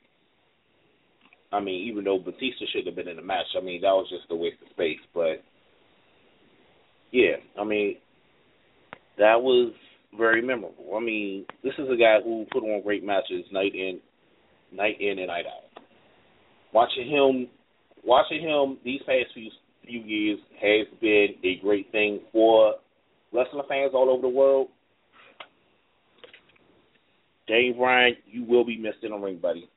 I mean, even though Batista should have been in the match, I mean that was just a waste of space. But yeah, I mean that was very memorable. I mean, this is a guy who put on great matches night in, night in and night out. Watching him, watching him these past few few years has been a great thing for wrestling fans all over the world. Dave Bryan, you will be missed in the ring, buddy.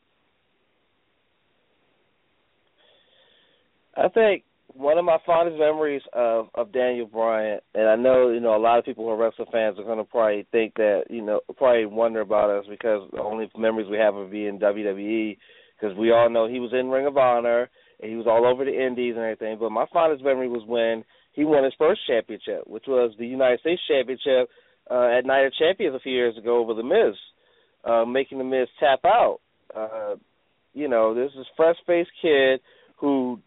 I think one of my fondest memories of of Daniel Bryan, and I know you know a lot of people who are wrestling fans are going to probably think that you know probably wonder about us because the only memories we have of being WWE because we all know he was in Ring of Honor and he was all over the Indies and everything. But my fondest memory was when he won his first championship, which was the United States Championship uh, at Night of Champions a few years ago over the Miz, uh, making the Miz tap out. Uh, you know, this is fresh faced kid who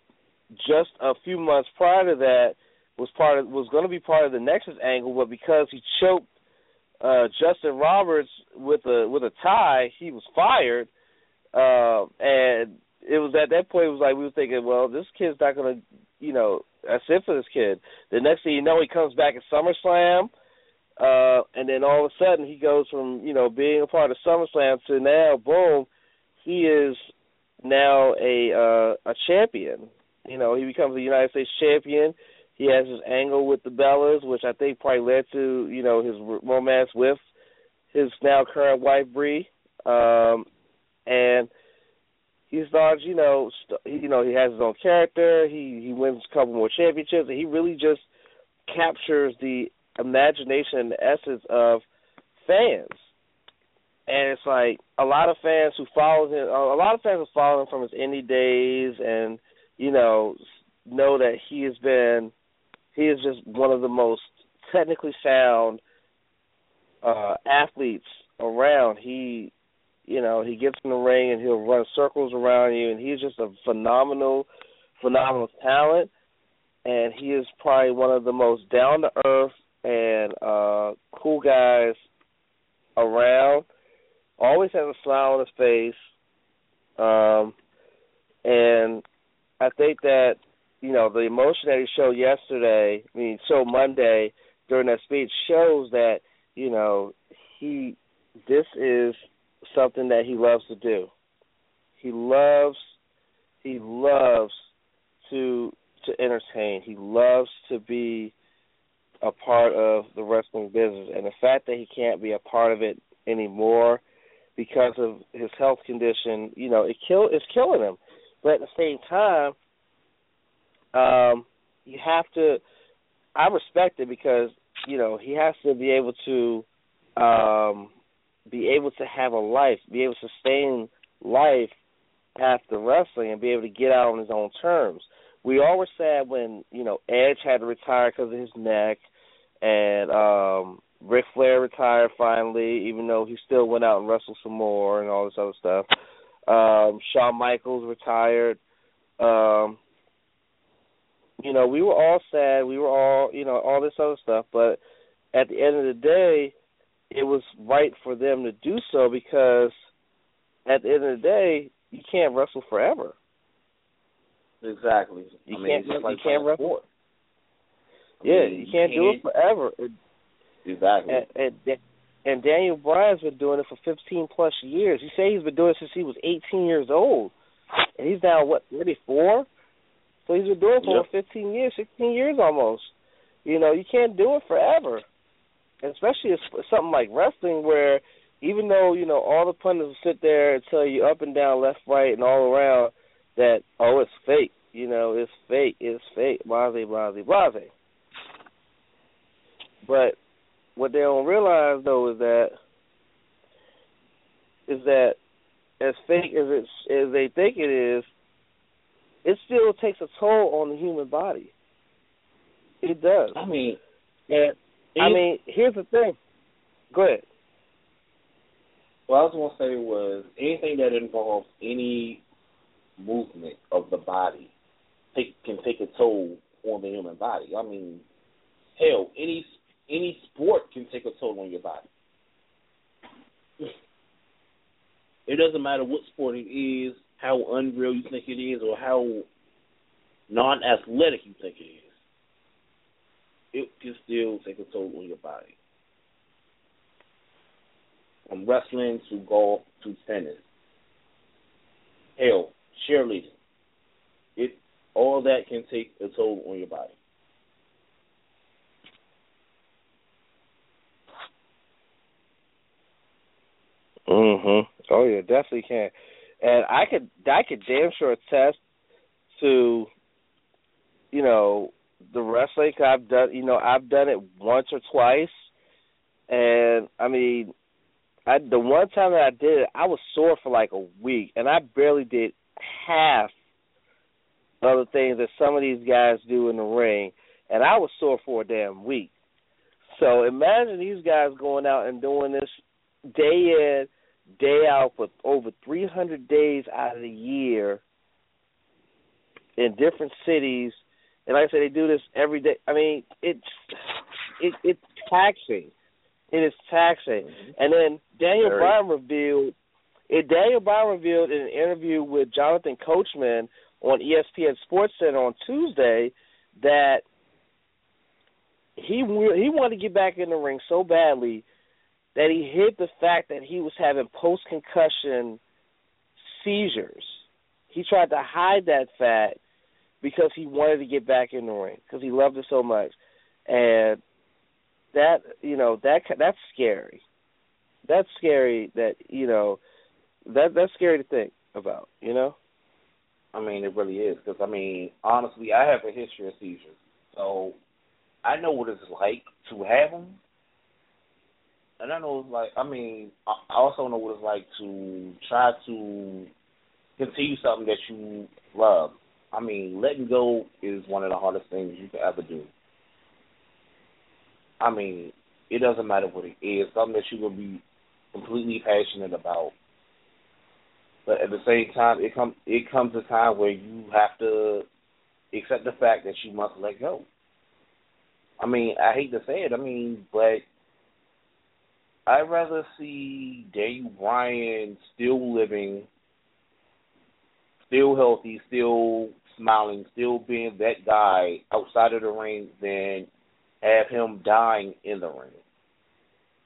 just a few months prior to that was part of was going to be part of the Nexus angle, but because he choked uh Justin Roberts with a with a tie, he was fired. Uh, and it was at that point it was like we were thinking, well, this kid's not to, you know, that's it for this kid. The next thing you know, he comes back at SummerSlam, uh, and then all of a sudden he goes from you know being a part of SummerSlam to now, boom, he is now a uh, a champion. You know, he becomes a United States champion. He has his angle with the Bellas, which I think probably led to you know his romance with his now current wife Brie, um, and he starts you know st- you know he has his own character. He he wins a couple more championships, and he really just captures the imagination and the essence of fans. And it's like a lot of fans who follow him, a lot of fans who follow him from his indie days and you know, know that he has been he is just one of the most technically sound uh athletes around. He you know, he gets in the ring and he'll run circles around you and he's just a phenomenal phenomenal talent and he is probably one of the most down to earth and uh cool guys around. Always has a smile on his face. Um and I think that, you know, the emotion that he showed yesterday, I mean so Monday during that speech shows that, you know, he this is something that he loves to do. He loves he loves to to entertain. He loves to be a part of the wrestling business, and the fact that he can't be a part of it anymore because of his health condition, you know, it kill it's killing him. But at the same time, um, you have to. I respect it because you know he has to be able to um, be able to have a life, be able to sustain life after wrestling, and be able to get out on his own terms we all were sad when you know Edge had to retire because of his neck, and um Ric Flair retired finally, even though he still went out and wrestled some more and all this other stuff. Um Shawn Michaels retired. Um you know, we were all sad. We were all, you know, all this other stuff, but at the end of the day, it was right for them to do so because at the end of the day, you can't wrestle forever. Exactly. You I mean, can't just you can't wrestle. Yeah, mean, you can't do it forever. Exactly. and, and and Daniel Bryan's been doing it for 15 plus years. He said he's been doing it since he was 18 years old, and he's now what 34. So he's been doing it for Yep. 15 years, 16 years almost. You know, you can't do it forever, especially something like wrestling where even though you know all the pundits will sit there and tell you up and down, left, right, and all around that oh it's fake, you know it's fake, it's fake, blase, blase, blase. But what they don't realize though is that is that as fake as it's as they think it is, it still takes a toll on the human body. It does. I mean, And I mean, here's the thing. Go ahead. what I was going to say was anything that involves any movement of the body take, can take a toll on the human body. I mean, hell, any any sport can take a toll on your body. It doesn't matter what sport it is, how unreal you think it is, or how non-athletic you think it is. It can still take a toll on your body. From wrestling to golf to tennis. Hell, cheerleading. It all that can take a toll on your body. Mhm. Oh yeah, definitely can. And I could I could damn sure attest to you know the wrestling. I've done you know I've done it once or twice, and I mean, I the one time that I did it, I was sore for like a week, and I barely did half of the things that some of these guys do in the ring, and I was sore for a damn week. So imagine these guys going out and doing this day in, day out for over 300 days out of the year in different cities. And like I said, they do this every day. I mean, it's it, it's taxing. It is taxing. Mm-hmm. And then Daniel Very. Bryan revealed, it, Daniel Bryan revealed in an interview with Jonathan Coachman on ESPN Sports Center on Tuesday that he he wanted to get back in the ring so badly that he hid the fact that he was having post concussion seizures. He tried to hide that fact because he wanted to get back in the ring because he loved it so much, and that you know that that's scary. That's scary. That you know that that's scary to think about. You know. I mean, it really is because I mean, honestly, I have a history of seizures, so I know what it's like to have them, and I know it's like. I mean, I I also know what it's like to try to continue something that you love. I mean, letting go is one of the hardest things you can ever do. I mean, it doesn't matter what it is, something that you will be completely passionate about. But at the same time, it comes it comes a time where you have to accept the fact that you must let go. I mean, I hate to say it. I mean, but I'd rather see Dave Bryan still living, still healthy, still smiling, still being that guy outside of the ring than have him dying in the ring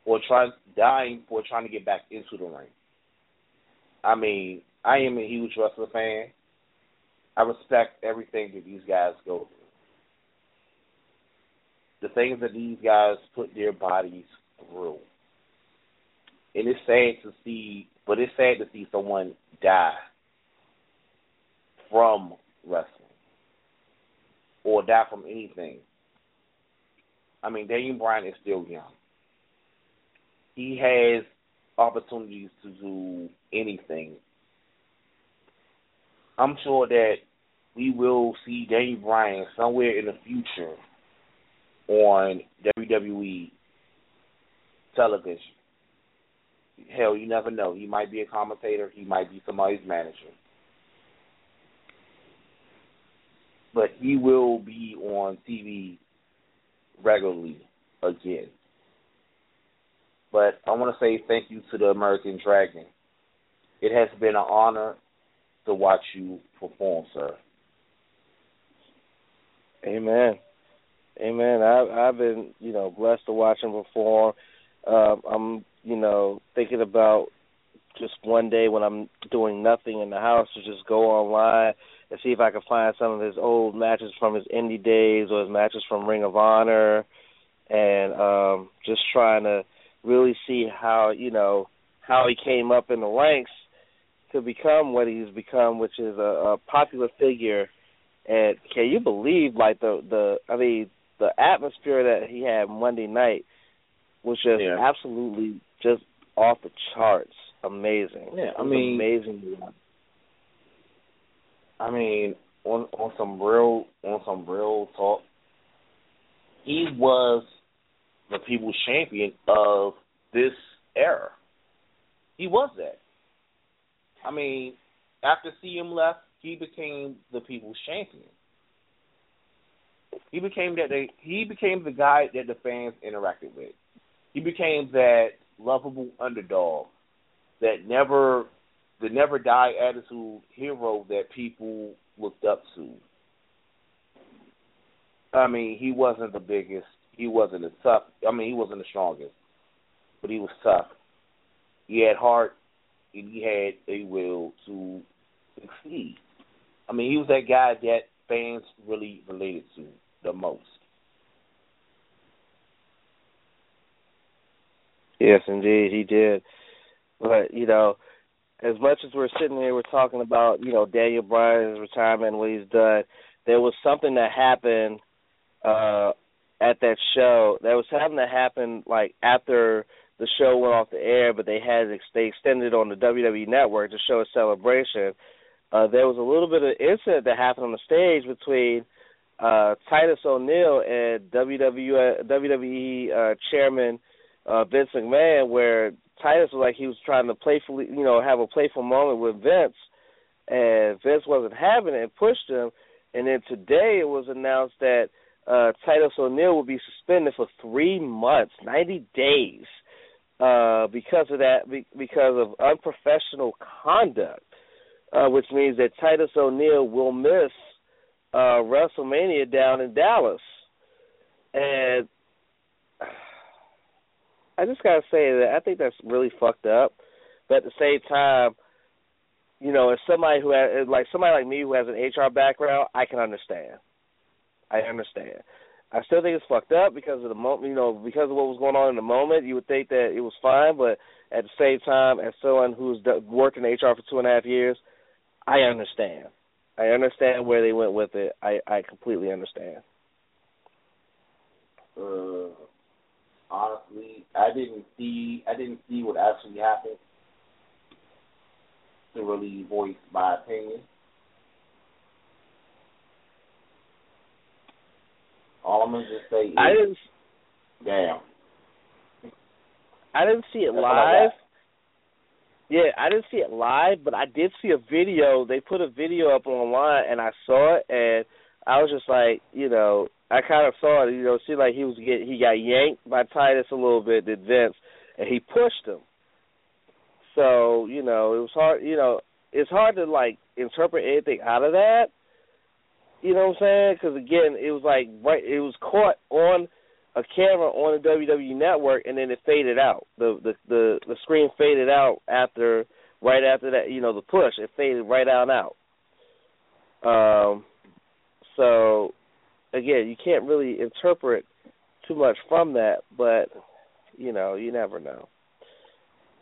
or try dying for trying to get back into the ring. I mean, I am a huge wrestler fan. I respect everything that these guys go through. The things that these guys put their bodies through. And it's sad to see, but it's sad to see someone die from wrestling or die from anything. I mean, Daniel Bryan is still young. He has opportunities to do anything. I'm sure that we will see Daniel Bryan somewhere in the future on WWE television. Hell, you never know. He might be a commentator. He might be somebody's manager. But he will be on TV regularly again. But I want to say thank you to the American Dragon. It has been an honor to watch you perform, sir. Amen. Amen. I've I've been, you know, blessed to watch him perform. Uh, I'm, you know, thinking about just one day when I'm doing nothing in the house to just go online and see if I can find some of his old matches from his indie days or his matches from Ring of Honor and um just trying to really see how, you know, how he came up in the ranks to become what he's become, which is a, a popular figure. And can you believe like the the I mean the atmosphere that he had Monday night was just Yeah. absolutely just off the charts. Amazing. Yeah, I mean- amazing. I mean, on on some real on some real talk, he was the people's champion of this era. He was that. I mean, after CM left, he became the people's champion. He became that they he became the guy that the fans interacted with. He became that lovable underdog that never the never die attitude hero that people looked up to. I mean, he wasn't the biggest. He wasn't as tough. I mean, he wasn't the strongest, but he was tough. He had heart, and he had a will to succeed. I mean, he was that guy that fans really related to the most. Yes, indeed, he did. But you know, as much as we're sitting here, we're talking about you know Daniel Bryan's retirement what he's done. There was something that happened uh at that show that was having to happen like after the show went off the air, but they had they extended on the WWE network to show a celebration. Uh, there was a little bit of incident that happened on the stage between uh, Titus O'Neil and WWE, WWE uh, chairman uh, Vince McMahon, where Titus was like he was trying to playfully, you know, have a playful moment with Vince, and Vince wasn't having it and pushed him. And then today it was announced that uh, Titus O'Neil will be suspended for three months, ninety days, uh, because of that, because of unprofessional conduct, uh, which means that Titus O'Neil will miss uh, WrestleMania down in Dallas, and I just gotta say that I think that's really fucked up. But at the same time, you know, as somebody who has like somebody like me who has an HR background, I can understand. I understand. I still think it's fucked up because of the moment, you know, because of what was going on in the moment. You would think that it was fine, but at the same time, as someone who's worked in HR for two and a half years, I understand. I understand where they went with it. I I completely understand. Uh, honestly, I didn't see I didn't see what actually happened to really voice my opinion. All I'm gonna just say is I didn't damn. I didn't see it live. Yeah, I didn't see it live, but I did see a video. They put a video up online, and I saw it, and I was just like, you know, I kind of saw it. You know, seemed like he was get he got yanked by Titus a little bit, did Vince, and he pushed him. So you know, it was hard. You know, it's hard to like interpret anything out of that. You know what I'm saying? Because again, it was like right. It was caught on a camera on the WWE network, and then it faded out. The the the the screen faded out after right after that. You know, the push it faded right and out. Um. So again, you can't really interpret too much from that, but you know, you never know.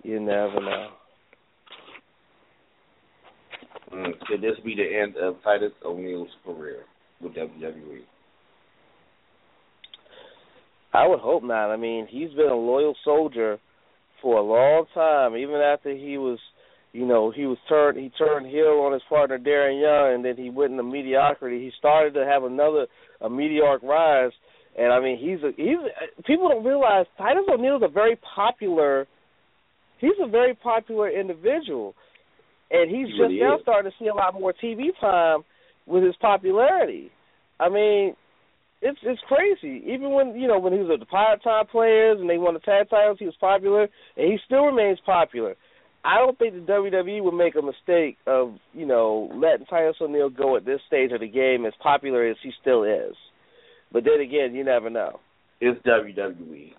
You never know. Mm, could this be the end of Titus O'Neil's career with? WWE? I would hope not. I mean, he's been a loyal soldier for a long time, even after he was, you know, he was turned he turned heel on his partner Darren Young, and then he went into mediocrity. He started to have another a meteoric rise, and I mean, he's a he's a, people don't realize Titus O'Neil is a very popular. He's a very popular individual, and he's He just really now is. starting to see a lot more TV time with his popularity. I mean, it's it's crazy. Even when you know when he was with the Prime Time players and they won the tag titles, he was popular, and he still remains popular. I don't think the WWE would make a mistake of you know letting Titus O'Neil go at this stage of the game, as popular as he still is. But then again, you never know. It's WWE.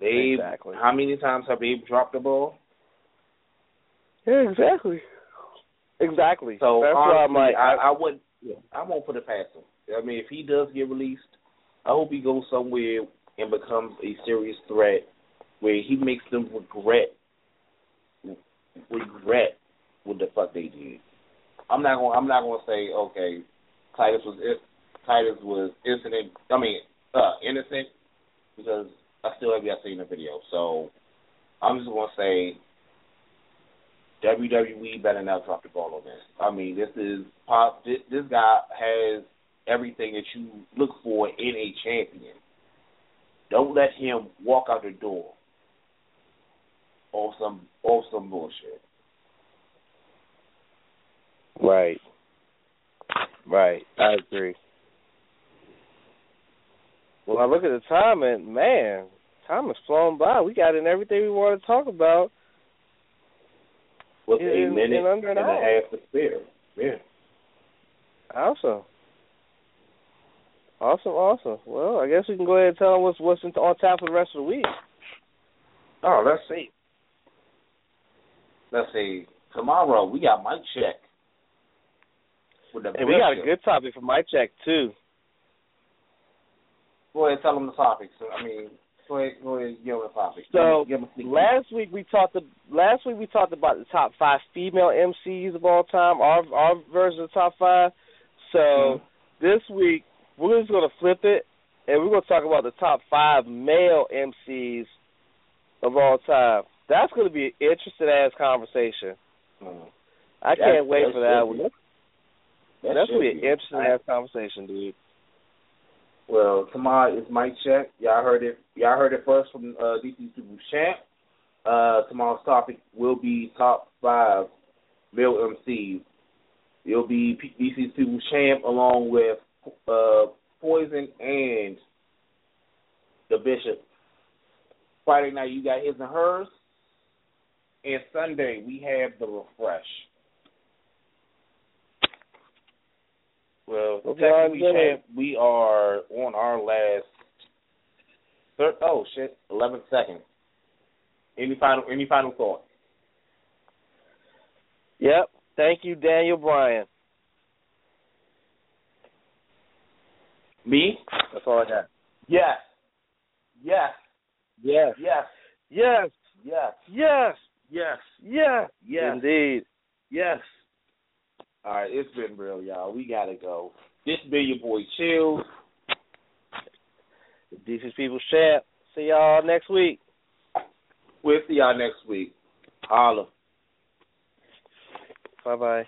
They Exactly. how many times have they dropped the ball? Yeah, exactly. Exactly. So that's why I'm like, I, I wouldn't. I won't put it past him. I mean, if he does get released, I hope he goes somewhere and becomes a serious threat where he makes them regret regret what the fuck they did. I'm not gonna I'm not to say okay. Titus was Titus was innocent. I mean, uh, innocent because I still have yet seen the video. So I'm just to say WWE better not drop the ball on this. I mean, this is pop. This guy has everything that you look for in a champion. Don't let him walk out the door off some off some bullshit. right, right. I agree. Well, I look at the time and man, time has flown by. We got in everything we want to talk about. With In- a minute in under an and a half to spare. Yeah. Awesome. Awesome, awesome. Well, I guess we can go ahead and tell them what's what's in, on tap for the rest of the week. Oh, let's see. Let's see. Tomorrow we got Mic Check. With the And we got a good topic for Mic check too. Go ahead, tell them the topics. I mean, go ahead, go ahead, give them the topics. So give them, give them last week we talked the last week we talked about the top five female MCs of all time, our our version of the top five. So Mhm. this week we're just gonna flip it and we're gonna talk about the top five male MCs of all time. That's gonna be an interesting ass conversation. Mhm. I That- can't wait for that one. That's, That that's gonna be an be. interesting ass conversation, dude. Well, tomorrow is Mic Check. Y'all heard it. Y'all heard it first from uh, DC Super Champ. Uh, tomorrow's topic will be top five male MCs. It'll be P- DC Super Champ along with uh, Poison and the Bishop. Friday night you got his and hers, and Sunday we have the refresh. Well, y'all technically, we are on our last. Third, oh shit, eleven seconds. Any final? Any final thoughts? Yep. Thank you, Daniel Bryan. Me? That's all I got. Yes. Yes. Yes. Yes. Yes. Yes. Yes. Yes. Yes. Yes. Indeed. Yes. All right, it's been real, y'all. We gotta go. This been your boy Chill. The Decent People Champ. See y'all next week. We'll see y'all next week. Holla. Bye bye.